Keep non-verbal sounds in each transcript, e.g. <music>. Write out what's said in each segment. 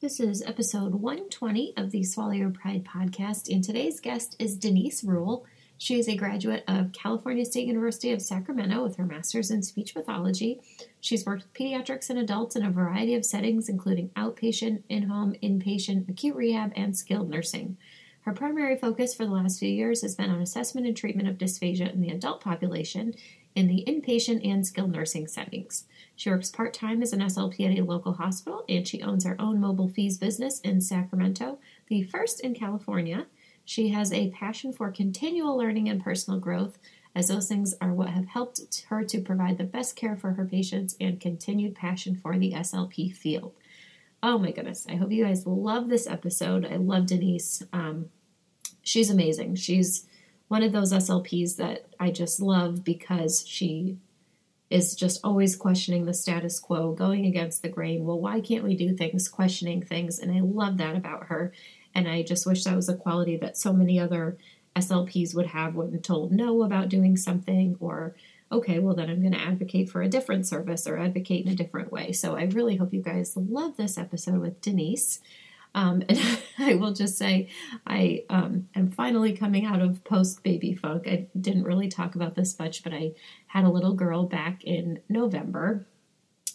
This is episode 120 of the Swallow Your Pride podcast, and today's guest is Denise Rule. She is a graduate of California State University of Sacramento with her master's in speech pathology. She's worked with pediatrics and adults in a variety of settings, including outpatient, in home, inpatient, acute rehab, and skilled nursing. Her primary focus for the last few years has been on assessment and treatment of dysphagia in the adult population in the inpatient and skilled nursing settings. She works part time as an SLP at a local hospital, and she owns her own mobile FEES business in Sacramento, the first in California. She has a passion for continual learning and personal growth, as those things are what have helped her to provide the best care for her patients and continued passion for the SLP field. Oh my goodness, I hope you guys love this episode. I love Denise. Um, she's amazing. She's one of those SLPs that I just love because she is just always questioning the status quo, going against the grain. Well, why can't we do things, questioning things? And I love that about her. And I just wish that was a quality that so many other SLPs would have when told no about doing something or okay, well, then I'm going to advocate for a different service or advocate in a different way. So I really hope you guys love this episode with Denise. Um, <laughs> and I will just say, I um, am finally coming out of post baby funk. I didn't really talk about this much, but I had a little girl back in November.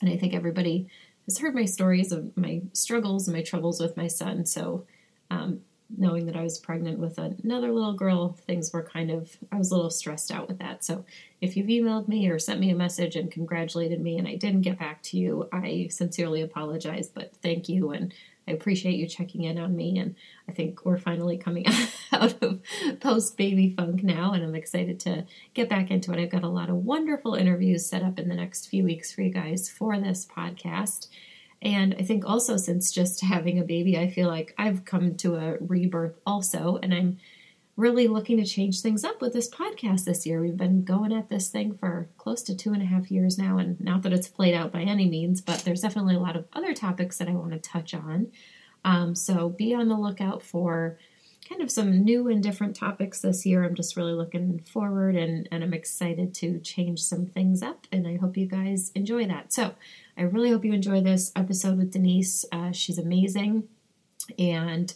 And I think everybody has heard my stories of my struggles and my troubles with my son. So, um, knowing that I was pregnant with another little girl, things were kind of, I was a little stressed out with that. So, if you've emailed me or sent me a message and congratulated me and I didn't get back to you, I sincerely apologize, but thank you. And I appreciate you checking in on me, and I think we're finally coming <laughs> out of post baby funk now, and I'm excited to get back into it. I've got a lot of wonderful interviews set up in the next few weeks for you guys for this podcast. And I think also, since just <laughs> having a baby, I feel like I've come to a rebirth also, and I'm really looking to change things up with this podcast this year. We've been going at this thing for close to two and a half years now, and not that it's played out by any means, but there's definitely a lot of other topics that I want to touch on. Um, so be on the lookout for kind of some new and different topics this year. I'm just really looking forward and, and I'm excited to change some things up, and I hope you guys enjoy that. So I really hope you enjoy this episode with Denise. Uh, she's amazing. And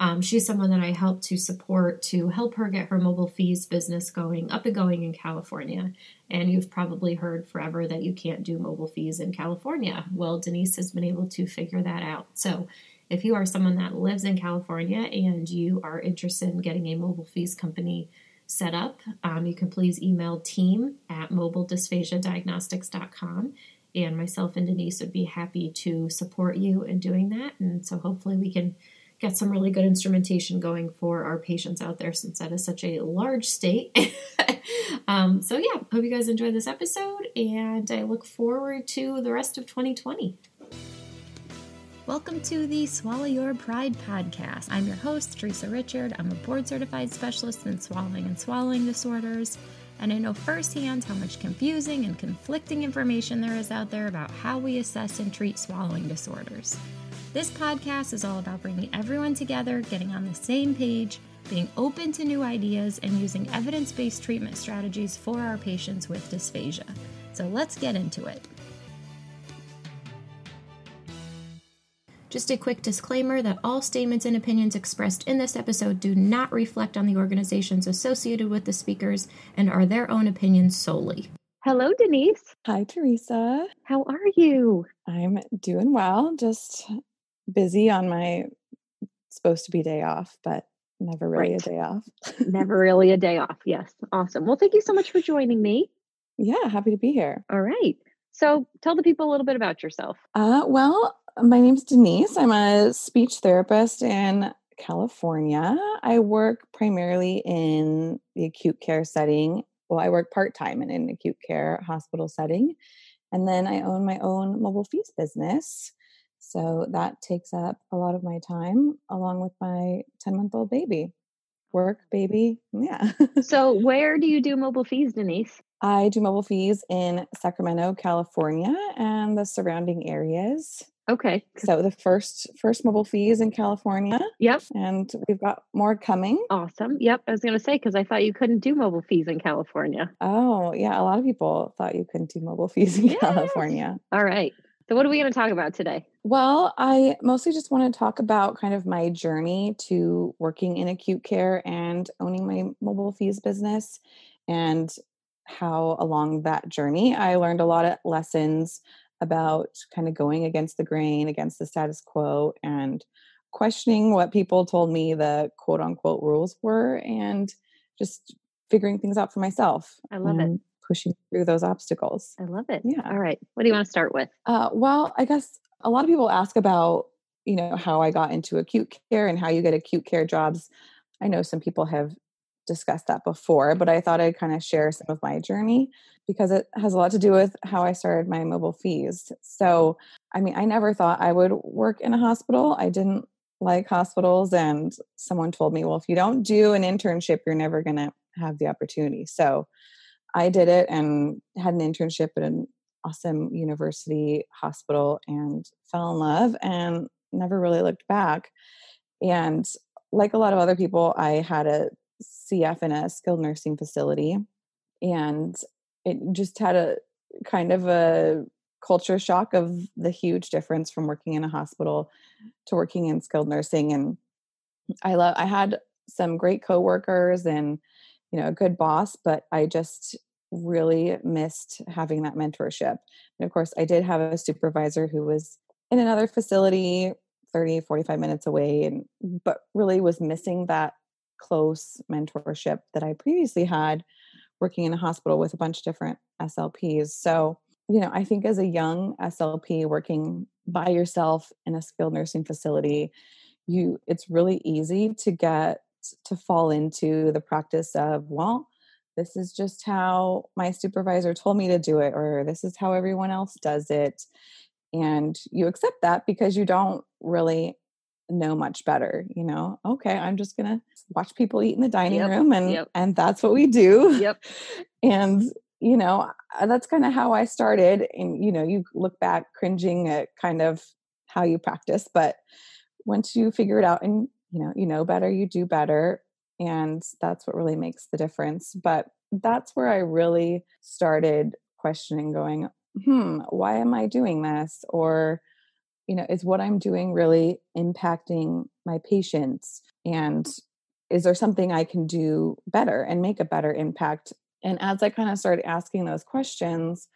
um, she's someone that I help to support to help her get her mobile FEES business going up and going in California. And you've probably heard forever that you can't do mobile FEES in California. Well, Denise has been able to figure that out. So if you are someone that lives in California and you are interested in getting a mobile FEES company set up, um, you can please email team at mobiledysphagiadiagnostics.com. And myself and Denise would be happy to support you in doing that. And so hopefully we can get some really good instrumentation going for our patients out there since that is such a large state. <laughs> um, so, yeah, hope you guys enjoyed this episode, and I look forward to the rest of 2020. Welcome to the Swallow Your Pride podcast. I'm your host, Teresa Richard. I'm a board certified specialist in swallowing and swallowing disorders, and I know firsthand how much confusing and conflicting information there is out there about how we assess and treat swallowing disorders. This podcast is all about bringing everyone together, getting on the same page, being open to new ideas, and using evidence based treatment strategies for our patients with dysphagia. So let's get into it. Just a quick disclaimer that all statements and opinions expressed in this episode do not reflect on the organizations associated with the speakers and are their own opinions solely. Hello, Denise. Hi, Teresa. How are you? I'm doing well. Just busy on my supposed to be day off, but never really right. a day off. never really a day off. Yes. Awesome. Well, thank you so much for joining me. Yeah, happy to be here. All right. So tell the people a little bit about yourself. Uh, well, my name's Denise. I'm a speech therapist in California. I work primarily in the acute care setting. Well, I work part time in an acute care hospital setting. And then I own my own mobile FEES business. So that takes up a lot of my time along with my 10 month old baby. Work, baby. Yeah. <laughs> so, where do you do mobile FEES, Denise? I do mobile FEES in Sacramento, California, and the surrounding areas. Okay. So the first first mobile FEES in California. Yep. And we've got more coming. Awesome. Yep. I was going to say because I thought you couldn't do mobile FEES in California. Oh yeah, a lot of people thought you couldn't do mobile <laughs> FEES in yes. California. All right So, what are we going to talk about today? Well, I mostly just want to talk about kind of my journey to working in acute care and owning my mobile FEES business and how along that journey I learned a lot of lessons about kind of going against the grain, against the status quo, and questioning what people told me the quote unquote rules were and just figuring things out for myself. I love it pushing through those obstacles. I love it. Yeah. All right. What do you want to start with? Uh, well, I guess a lot of people ask about, you know, how I got into acute care and how you get acute care jobs. I know some people have discussed that before, but I thought I'd kind of share some of my journey because it has a lot to do with how I started my mobile FEES. So, I mean, I never thought I would work in a hospital. I didn't like hospitals, and someone told me, well, if you don't do an internship, you're never going to have the opportunity. So, I did it and had an internship at an awesome university hospital and fell in love and never really looked back. And like a lot of other people, I had a CF in a skilled nursing facility and it just had a kind of a culture shock of the huge difference from working in a hospital to working in skilled nursing and I love I had some great coworkers and you know a good boss but i just really missed having that mentorship. And of course i did have a supervisor who was in another facility 30 45 minutes away and but really was missing that close mentorship that i previously had working in a hospital with a bunch of different slps so you know i think as a young slp working by yourself in a skilled nursing facility you it's really easy to get to fall into the practice of, well, this is just how my supervisor told me to do it, or this is how everyone else does it. And you accept that because you don't really know much better you know okay i'm just gonna watch people eat in the dining yep, room and yep. and that's what we do yep <laughs> and you know uh, that's kind of how i started and you know you look back cringing at kind of how you practice but once you figure it out and you know you know better you do better and that's what really makes the difference but that's where i really started questioning going hmm why am i doing this? or you know is what i'm doing really impacting my patients? And is there something i can do better and make a better impact? And as i kind of started asking those questions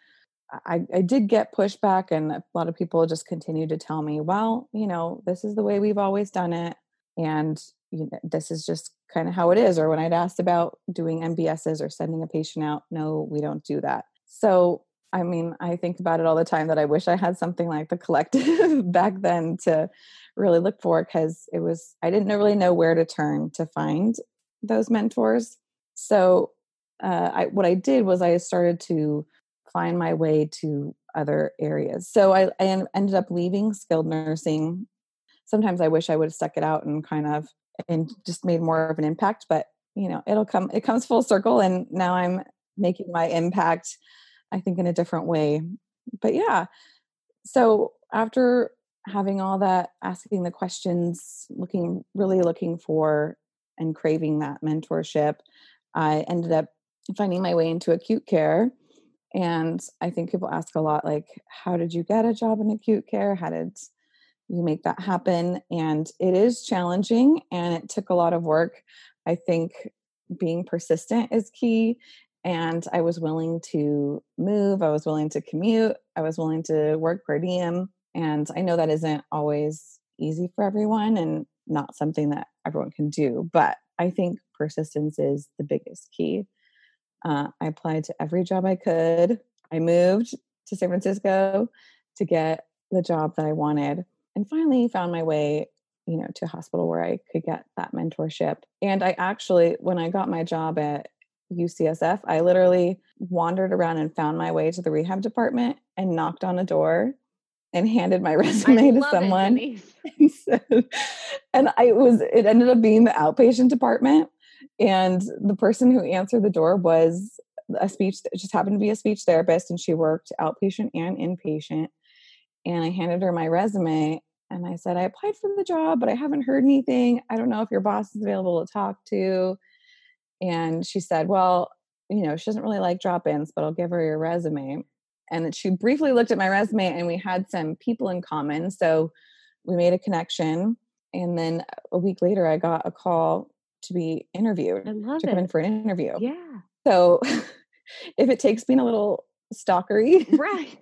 I, I did get pushback and a lot of people just continued to tell me well you know this is the way we've always done it and you know, this is just kind of how it is or when i'd asked about doing mbss or sending a patient out no we don't do that. So i mean i think about it all the time that i wish i had something like the collective <laughs> back then to really look for because it was i didn't really know where to turn to find those mentors. So uh, I, what i did was i started to find my way to other areas. So I, I ended up leaving skilled nursing sometimes I wish I would have stuck it out and kind of and just made more of an impact. But you know, it'll come. It comes full circle, and now I'm making my impact. I think in a different way. But yeah, so after having all that, asking the questions, looking really looking for and craving that mentorship, I ended up finding my way into acute care. And I think people ask a lot like, how did you get a job in acute care? How did you make that happen and it is challenging and it took a lot of work. I think being persistent is key and i was willing to move i was willing to commute i was willing to work per diem and i know that isn't always easy for everyone and not something that everyone can do but i think persistence is the biggest key. Uh, i applied to every job i could. I moved to san francisco to get the job that i wanted and finally found my way you know to a hospital where i could get that mentorship and i actually when i got my job at ucsf i literally wandered around and found my way to the rehab department and knocked on a door and handed my <laughs> resume to someone. It, <laughs> so, and i was it ended up being the outpatient department and the person who answered the door was a speech just happened to be a speech therapist and she worked outpatient and inpatient and I handed her my resume and I said, I applied for the job, but I haven't heard anything. I don't know if your boss is available to talk to. And she said, Well, you know, she doesn't really like drop ins, but I'll give her your resume. And she briefly looked at my resume and we had some people in common. So we made a connection. And then a week later, I got a call to be interviewed, I love to come in for an interview. Yeah. So <laughs> if it takes being a little stalkery, <laughs> Right.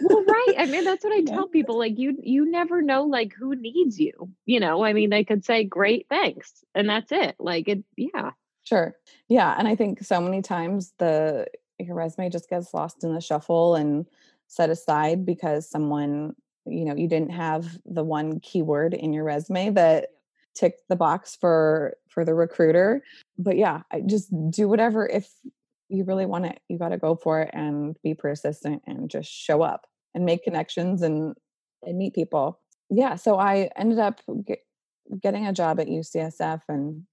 well, right. I mean, that's what I <laughs> Yeah. tell people. Like you you never know like who needs you. You know, I mean, they could say great thanks and that's it. Like it yeah. Sure. Yeah. And I think so many times the your resume just gets lost in the shuffle and set aside because someone, you know, you didn't have the one keyword in your resume that ticked the box for for the recruiter. But yeah, I just do whatever if you really want it, you got to go for it and be persistent and just show up and make connections and and meet people. Yeah, so I ended up get, getting a job at UCSF and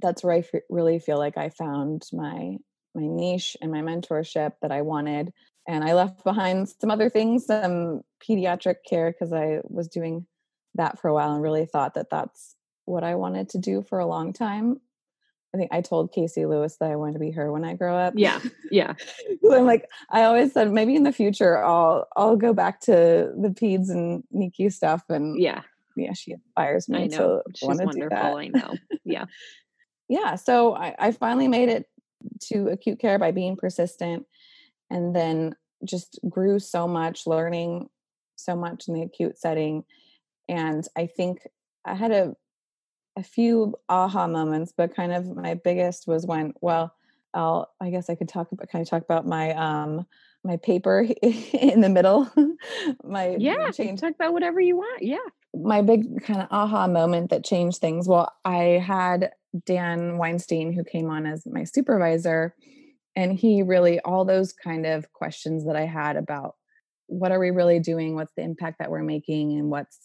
that's where I f- really feel like I found my my niche and my mentorship that I wanted. And I left behind some other things, some pediatric care, because I was doing that for a while and really thought that that's what I wanted to do for a long time. I think I told Casey Lewis that I wanted to be her when I grow up. Yeah. Yeah. <laughs> I'm like, I always said maybe in the future I'll I'll go back to the peds and NICU stuff. And Yeah. yeah, she inspires me I know. to She's want to do wonderful. that I know. Yeah. <laughs> yeah so I, I finally made it to acute care by being persistent and then just grew so much learning so much in the acute setting and i think i had a a few aha moments but kind of my biggest was when well i'll i guess i could talk about kind of talk about my um my paper <laughs> in the middle <laughs> my Yeah. change Talk about whatever you want. Yeah. my big kind of aha moment that changed things. Well, I had Dan Weinstein who came on as my supervisor, and he really, all those kind of questions that I had about what are we really doing, what's the impact that we're making, and what's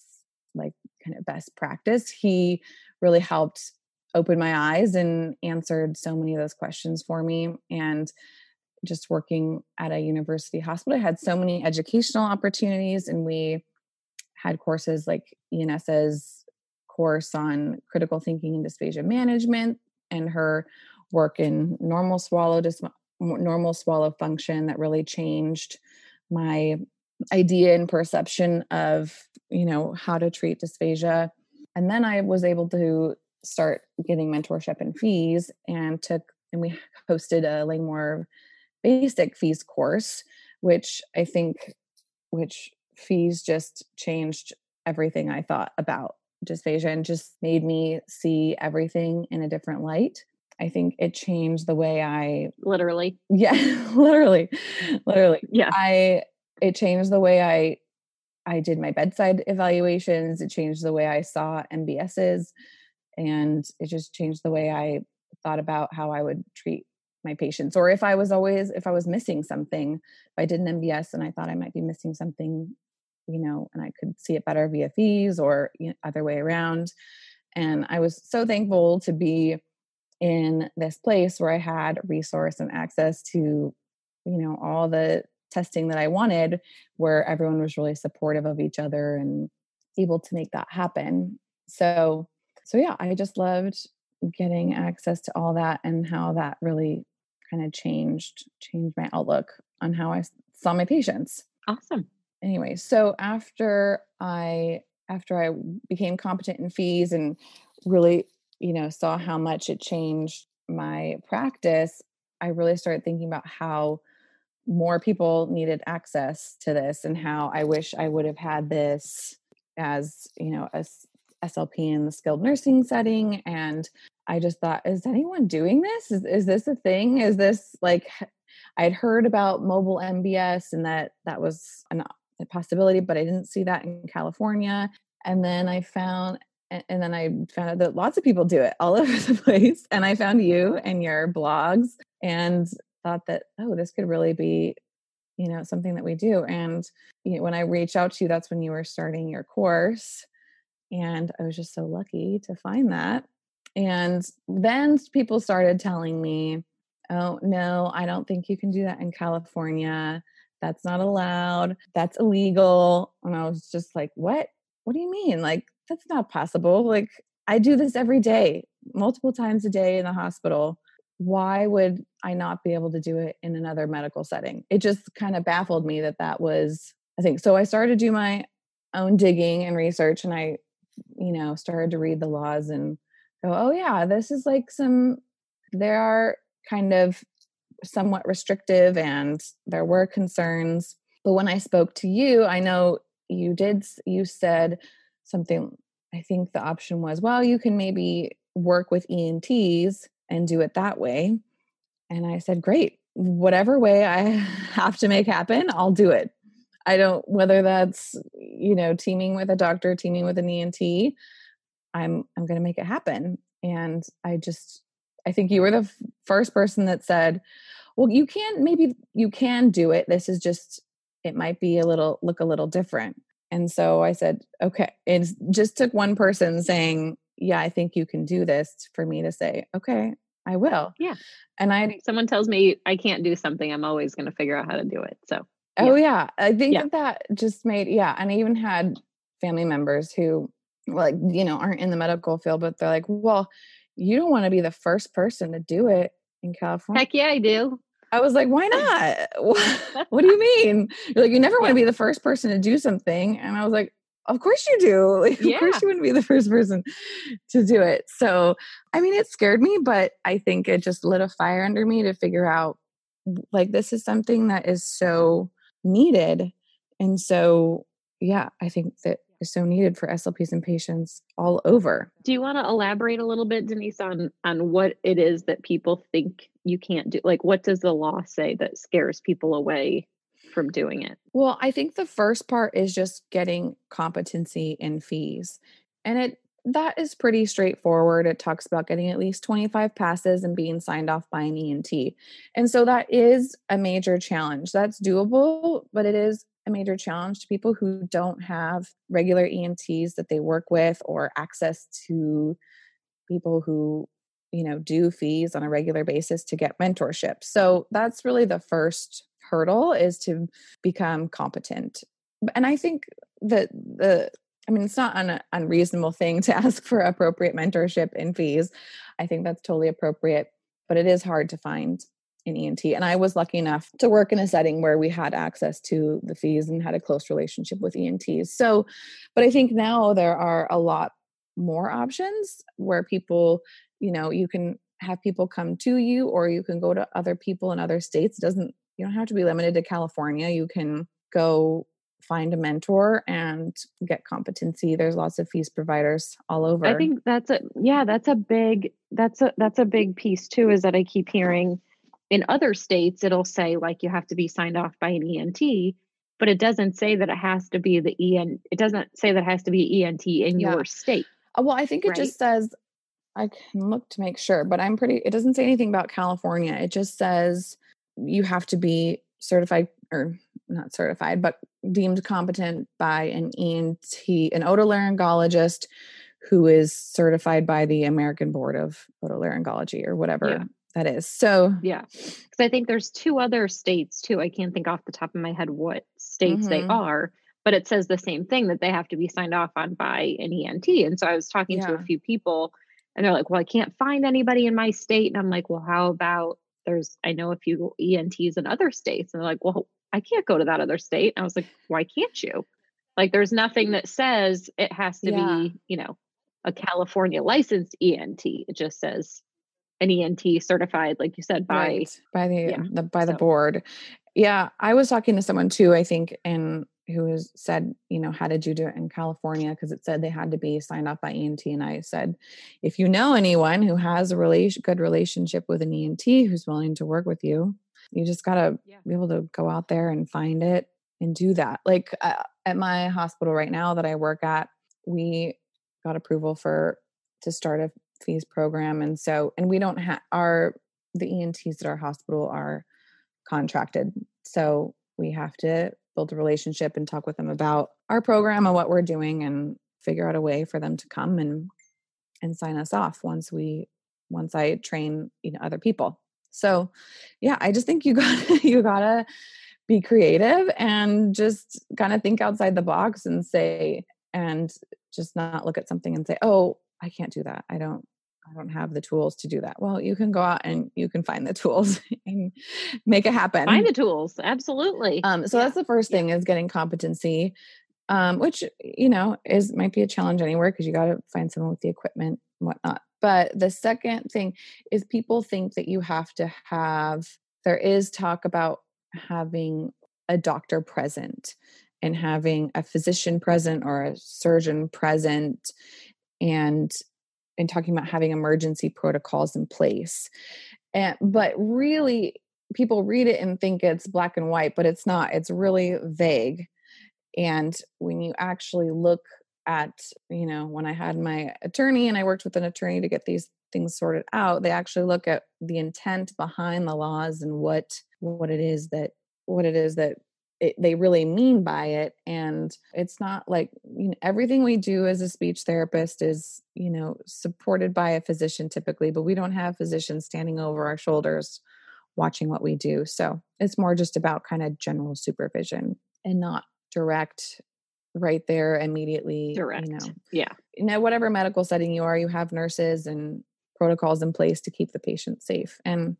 like kind of best practice, he really helped open my eyes and answered so many of those questions for me. And just working at a university hospital, I had so many educational opportunities, and we had courses like Ianessa's course on critical thinking and dysphagia management and her work in normal swallow dys- normal swallow function that really changed my idea and perception of you know how to treat dysphagia and then i was able to start getting mentorship and FEES and took and we <laughs> hosted a langmore basic FEES course which i think which FEES just changed everything I thought about dysphagia and just made me see everything in a different light. I think it changed the way I, Literally. yeah, <laughs> literally, literally. Yeah. I, it changed the way I, I did my bedside evaluations. It changed the way I saw MBSs and it just changed the way I thought about how I would treat my patients or if I was always, if I was missing something, if I did an MBS and I thought I might be missing something you know, and I could see it better via FEES or you know, other way around. And I was so thankful to be in this place where I had resource and access to, you know, all the testing that I wanted, where everyone was really supportive of each other and able to make that happen. So, so yeah, I just loved getting access to all that and how that really kind of changed changed my outlook on how I saw my patients Awesome. anyway so after i after i became competent in FEES and really you know saw how much it changed my practice i really started thinking about how more people needed access to this and how i wish i would have had this as you know a slp in the skilled nursing setting and i just thought is anyone doing this is, is this a thing is this like i'd heard about mobile mbs and that that was an a possibility, but I didn't see that in California. And then I found, and then I found out that lots of people do it all <laughs> over the place. And I found you and your blogs and thought that, oh, this could really be, you know, something that we do. And you know, when I reached out to you, that's when you were starting your course. And I was just so lucky to find that. And then people started telling me, oh, no, I don't think you can do that in California that's not allowed that's illegal and i was just like what what do you mean like that's not possible like i do this every day multiple times a day in the hospital why would I not be able to do it in another medical setting? It just kind of baffled me that that was I think so. I started to do my own digging and research, and I, you know, started to read the laws and go, oh yeah, this is like some. There are kind of somewhat restrictive, and there were concerns. But when I spoke to you, I know you did. You said something. I think the option was, well, you can maybe work with ENTs and do it that way. And I said, great, whatever way I <laughs> have to make happen, I'll do it. I don't, whether that's, you know, teaming with a doctor, teaming with an ENT, I'm, I'm going to make it happen. And I just, I think you were the f- first person that said, well, you can, maybe you can do it. This is just, it might be a little, look a little different. And so I said, okay. It just took one person saying, yeah, I think you can do this for me to say, okay, I will. Yeah. And I, someone tells me I can't do something, I'm always going to figure out how to do it. So, oh, yeah. I think yeah. that that just made, yeah. And I even had family members who, like, you know, aren't in the medical field, but they're like, well, you don't want to be the first person to do it in California. Heck yeah, I do. I was like, why <laughs> not? <laughs> what do you mean? You're like, you never want to be the first person to do something. And I was like, of course you do. <laughs> Like, yeah. of course you wouldn't be the first person to do it. So, I mean, it scared me, but I think it just lit a fire under me to figure out like this is something that is so needed. And so, yeah, I think that is so needed for SLPs and patients all over. Do you want to elaborate a little bit, Denise, on on what it is that people think you can't do? Like, what does the law say that scares people away from doing it? Well, I think the first part is just getting competency in FEES. And it that is pretty straightforward. It talks about getting at least 25 passes and being signed off by an ENT. And so that is a major challenge. That's doable, but it is a major challenge to people who don't have regular ENTs that they work with or access to people who you know do FEES on a regular basis to get mentorship. So that's really the first hurdle is to become competent. And I think that the I mean, it's not an unreasonable thing to <laughs> ask for appropriate mentorship and FEES. I think that's totally appropriate, but it is hard to find in ENT. And I was lucky enough to work in a setting where we had access to the FEES and had a close relationship with ENTs. So, but I think now there are a lot more options where people, you know, you can have people come to you or you can go to other people in other states. It doesn't you don't have to be limited to California. You can go find a mentor and get competency there's lots of FEES providers all over i think that's a yeah that's a big that's a that's a big piece too is that i keep hearing in other states it'll say like you have to be signed off by an ent but it doesn't say that it has to be the en it doesn't say that it has to be ent in yeah. your state uh, well i think it right? just says i can look to make sure but i'm pretty it doesn't say anything about california it just says you have to be certified or not certified, but deemed competent by an ENT, an otolaryngologist who is certified by the American Board of Otolaryngology or whatever yeah. that is. So, yeah. Because I think there's two other states too. I can't think off the top of my head what states mm-hmm. they are, but it says the same thing that they have to be signed off on by an ENT. And so I was talking yeah. to a few people and they're like, well, I can't find anybody in my state. And I'm like, well, how about there's I know a few ENTs in other states, and they're like, well, I can't go to that other state. And I was like, why can't you? Like, there's nothing that says it has to yeah. be, you know, a California licensed ENT. It just says an ENT certified, like you said, by right. by the, yeah. the by so. the board. Yeah, I was talking to someone too. I think in who has said, you know, how did you do it in California? Because it said they had to be signed off by ENT. And I said, if you know anyone who has a relation, good relationship with an ENT who's willing to work with you, you just got to yeah. be able to go out there and find it and do that. Like uh, at my hospital right now that I work at, we got approval for to start a FEES program. And so, and we don't have our, the ENTs at our hospital are contracted. So we have to build a relationship and talk with them about our program and what we're doing and figure out a way for them to come and and sign us off once we once I train you know other people. So yeah, I just think you <laughs> got you gotta be creative and just kind of think outside the box and say and just not look at something and say, oh, I can't do that. I don't I don't have the tools to do that. Well, you can go out and you can find the tools <laughs> and make it happen. Find the tools. Absolutely. Um, so yeah. that's the first thing yeah. is getting competency, um, which, you know, is might be a challenge anywhere because you got to find someone with the equipment and whatnot. But the second thing is people think that you have to have, there is talk about having a doctor present and having a physician present or a surgeon present and and talking about having emergency protocols in place. And but really people read it and think it's black and white but it's not it's really vague. And when you actually look at you know when i had my attorney and i worked with an attorney to get these things sorted out they actually look at the intent behind the laws and what what it is that what it is that it, they really mean by it and it's not like you know everything we do as a speech therapist is you know supported by a physician typically but we don't have physicians standing over our shoulders watching what we do so it's more just about kind of general supervision and not direct right there immediately direct you know. yeah. You know whatever medical setting you are you have nurses and protocols in place to keep the patient safe and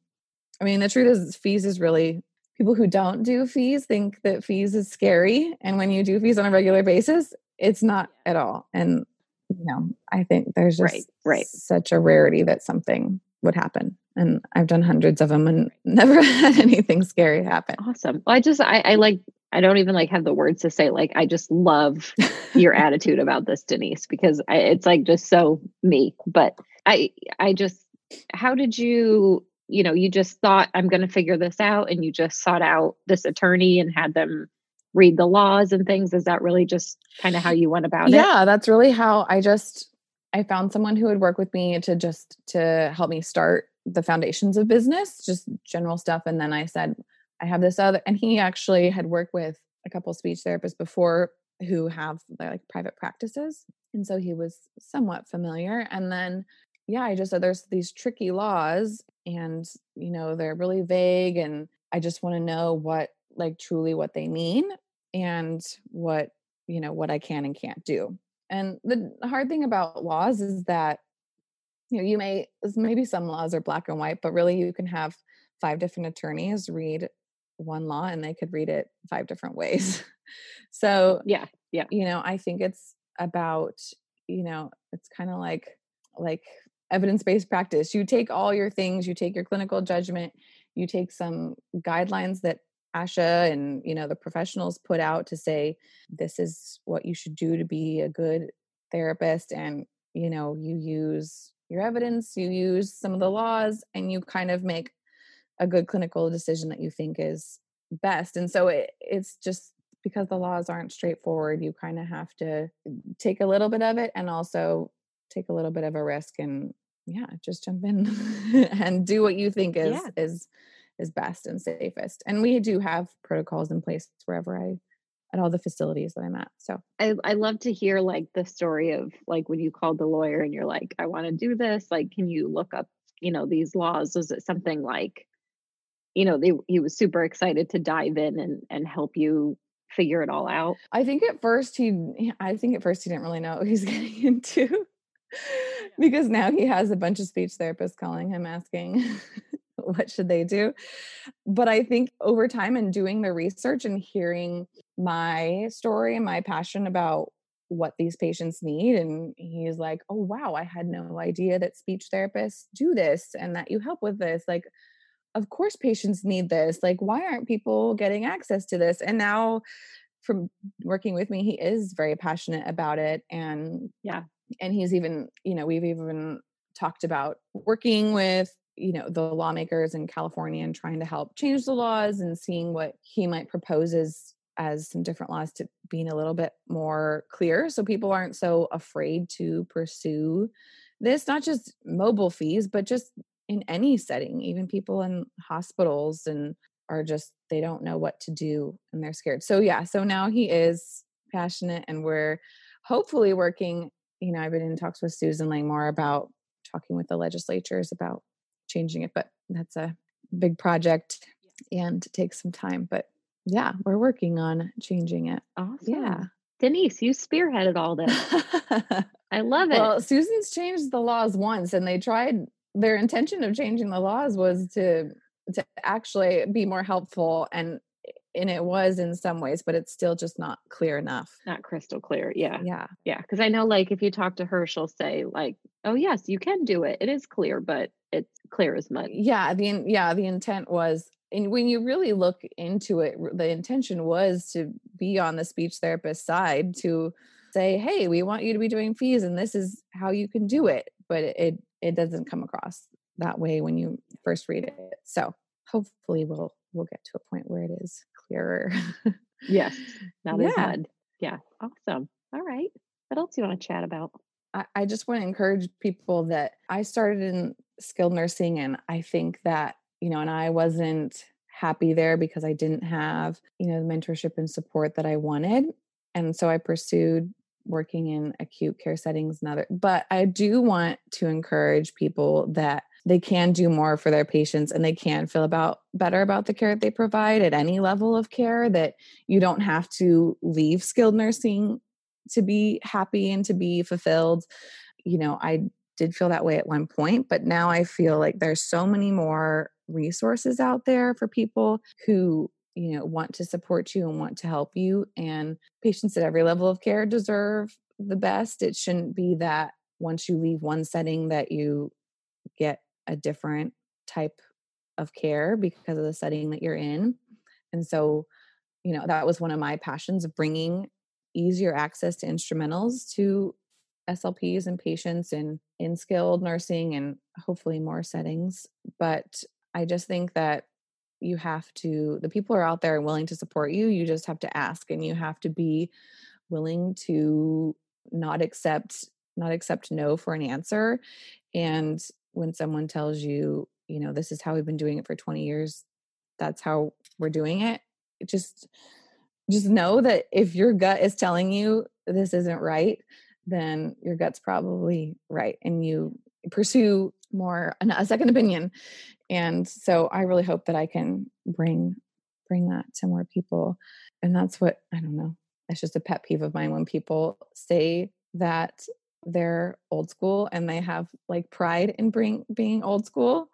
i mean the truth is FEES is really people who don't do FEES think that FEES is scary and when you do FEES on a regular basis it's not at all and you know i think there's just right, right. such a rarity that something would happen and i've done hundreds of them and <laughs> never had anything scary happen. Awesome. Well, i just I, I like i don't even like have the words to say like i just love your <laughs> attitude about this denise because I, it's like just so me but i i just how did you you know you just thought i'm going to figure this out and you just sought out this attorney and had them read the laws and things. Is that really just kind of how you went about yeah, it? Yeah that's really how i just i found someone who would work with me to just to help me start the foundations of business just general stuff and then i said i have this other and he actually had worked with a couple speech therapists before who have like private practices and so he was somewhat familiar and then yeah i just said there's these tricky laws and you know they're really vague and i just want to know what like truly what they mean and what you know what i can and can't do. And the hard thing about laws is that you know you may maybe some laws are black and white but really you can have five different attorneys read one law and they could read it five different ways. <laughs> So yeah yeah. you know i think it's about you know it's kind of like like evidence-based practice. You take all your things you take your clinical judgment you take some guidelines that ASHA and you know the professionals put out to say this is what you should do to be a good therapist and you know you use your evidence you use some of the laws and you kind of make a good clinical decision that you think is best. And so it, it's just because the laws aren't straightforward you kind of have to take a little bit of it and also take a little bit of a risk and yeah just jump in <laughs> and do what you think is yeah. is is best and safest. And we do have protocols in place wherever i at all the facilities that i'm at so. I i love to hear like the story of like when you called the lawyer and you're like i want to do this like can you look up you know these laws? Was it something like you know they, he was super excited to dive in and and help you figure it all out? I think at first he i think at first he didn't really know what he's <laughs> getting into because now he has a bunch of speech therapists calling him asking <laughs> what should they do. But i think over time and doing the research and hearing my story and my passion about what these patients need and he's like oh wow i had no idea that speech therapists do this and that you help with this. Like of course patients need this. Like why aren't people getting access to this? And now from working with me he is very passionate about it and yeah and he's even you know we've even talked about working with you know the lawmakers in california and trying to help change the laws and seeing what he might propose as as some different laws to being a little bit more clear so people aren't so afraid to pursue this not just mobile FEES but just in any setting even people in hospitals and are just they don't know what to do and they're scared. So yeah so now he is passionate and we're hopefully working you know, I've been in talks with Susan Langmore about talking with the legislatures about changing it, but that's a big project and takes some time. But yeah, we're working on changing it. Awesome. Yeah. Denise, you spearheaded all this. <laughs> I love it. Well, Susan's changed the laws once and they tried their intention of changing the laws was to to actually be more helpful and and it was in some ways but it's still just not clear enough. Not crystal clear yeah. Yeah. Yeah because i know like if you talk to her she'll say like oh yes you can do it. It is clear but it's clear as mud. Yeah the yeah the intent was and when you really look into it the intention was to be on the speech therapist side to say hey we want you to be doing FEES and this is how you can do it but it it doesn't come across that way when you first read it. So hopefully we'll we'll get to a point where it is clearer. Yes <laughs> that yeah. is good yeah awesome. All right. What else do you want to chat about? I, I just want to encourage people that i started in skilled nursing and i think that you know and i wasn't happy there because i didn't have you know the mentorship and support that i wanted. And so i pursued working in acute care settings and other but i do want to encourage people that they can do more for their patients and they can feel about better about the care that they provide at any level of care that you don't have to leave skilled nursing to be happy and to be fulfilled. You know i did feel that way at one point but now i feel like there's so many more resources out there for people who you know want to support you and want to help you and patients at every level of care deserve the best. It shouldn't be that once you leave one setting that you get a different type of care because of the setting that you're in. And so you know that was one of my passions of bringing easier access to instrumentals to slps and patients in in skilled nursing and hopefully more settings. But i just think that you have to the people are out there and willing to support you. You just have to ask and you have to be willing to not accept not accept no for an answer. And when someone tells you you know this is how we've been doing it for 20 years that's how we're doing it just just know that if your gut is telling you this isn't right then your gut's probably right and you pursue more a second opinion and so i really hope that i can bring bring that to more people and that's what i don't know that's just a pet peeve of mine when people say that they're old school and they have like pride in bring, being old school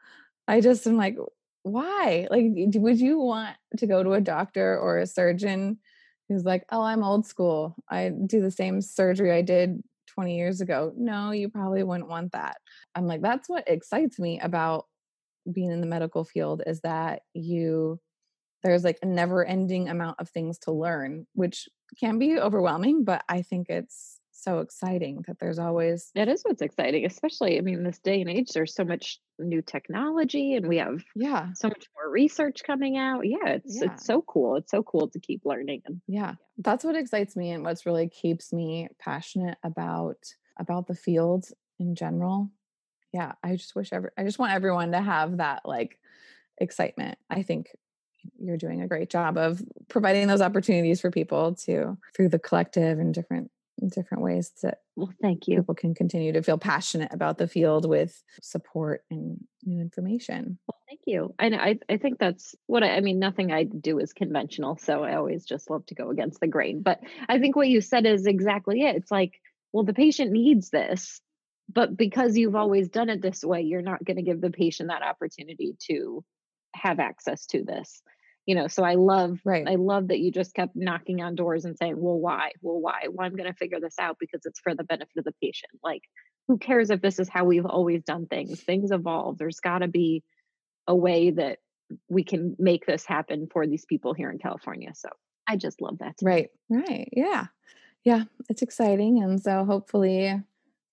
i just am like why? Like would you want to go to a doctor or a surgeon who's like oh i'm old school. I do the same surgery i did 20 years ago. No you probably wouldn't want that. I'm like that's what excites me about being in the medical field is that you there's like a never ending amount of things to learn which can be overwhelming but i think it's so exciting that there's always that is what's exciting especially i mean this day and age there's so much new technology and we have yeah. so much more research coming out. Yeah it's yeah. it's so cool it's so cool to keep learning and yeah that's what excites me and what's really keeps me passionate about about the field in general. Yeah i just wish every i just want everyone to have that like excitement. I think you're doing a great job of providing those opportunities for people to through the collective and different different ways that well thank you. people can continue to feel passionate about the field with support and new information. Well thank you. And i i think that's what I, I mean nothing i do is conventional so i always just love to go against the grain. But i think what you said is exactly it. It's like well the patient needs this but because you've mm-hmm. always done it this way you're not going to give the patient that opportunity to have access to this you know so i love right. I love that you just kept knocking on doors and saying well why? Well why? Well i'm going to figure this out because it's for the benefit of the patient. Like who cares if this is how we've always done things? Things evolve. There's got to be a way that we can make this happen for these people here in california so i just love that. Right right yeah. Yeah it's exciting and so hopefully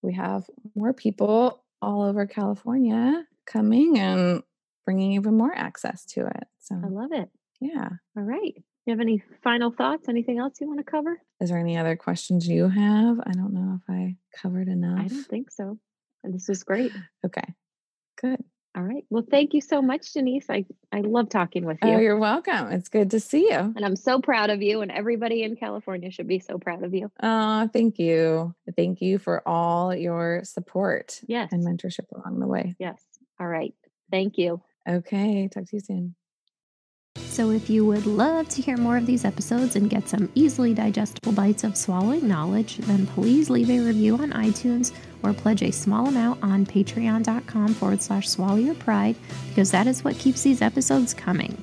we have more people all over california coming and bringing even more access to it so i love it yeah. All right. You have any final thoughts? Anything else you want to cover? Is there any other questions you have? I don't know if I covered enough. I don't think so. And this was great. Okay. Good. All right. Well, thank you so much, Denise. I, I love talking with oh, you. Oh, you're welcome. It's good to see you. And I'm so proud of you, and everybody in California should be so proud of you. Oh, thank you. Thank you for all your support yes. and mentorship along the way. Yes. All right. Thank you. Okay. Talk to you soon. So, if you would love to hear more of these episodes and get some easily digestible bites of swallowing knowledge, then please leave a review on iTunes or pledge a small amount on patreon.com forward slash swallow your pride because that is what keeps these episodes coming.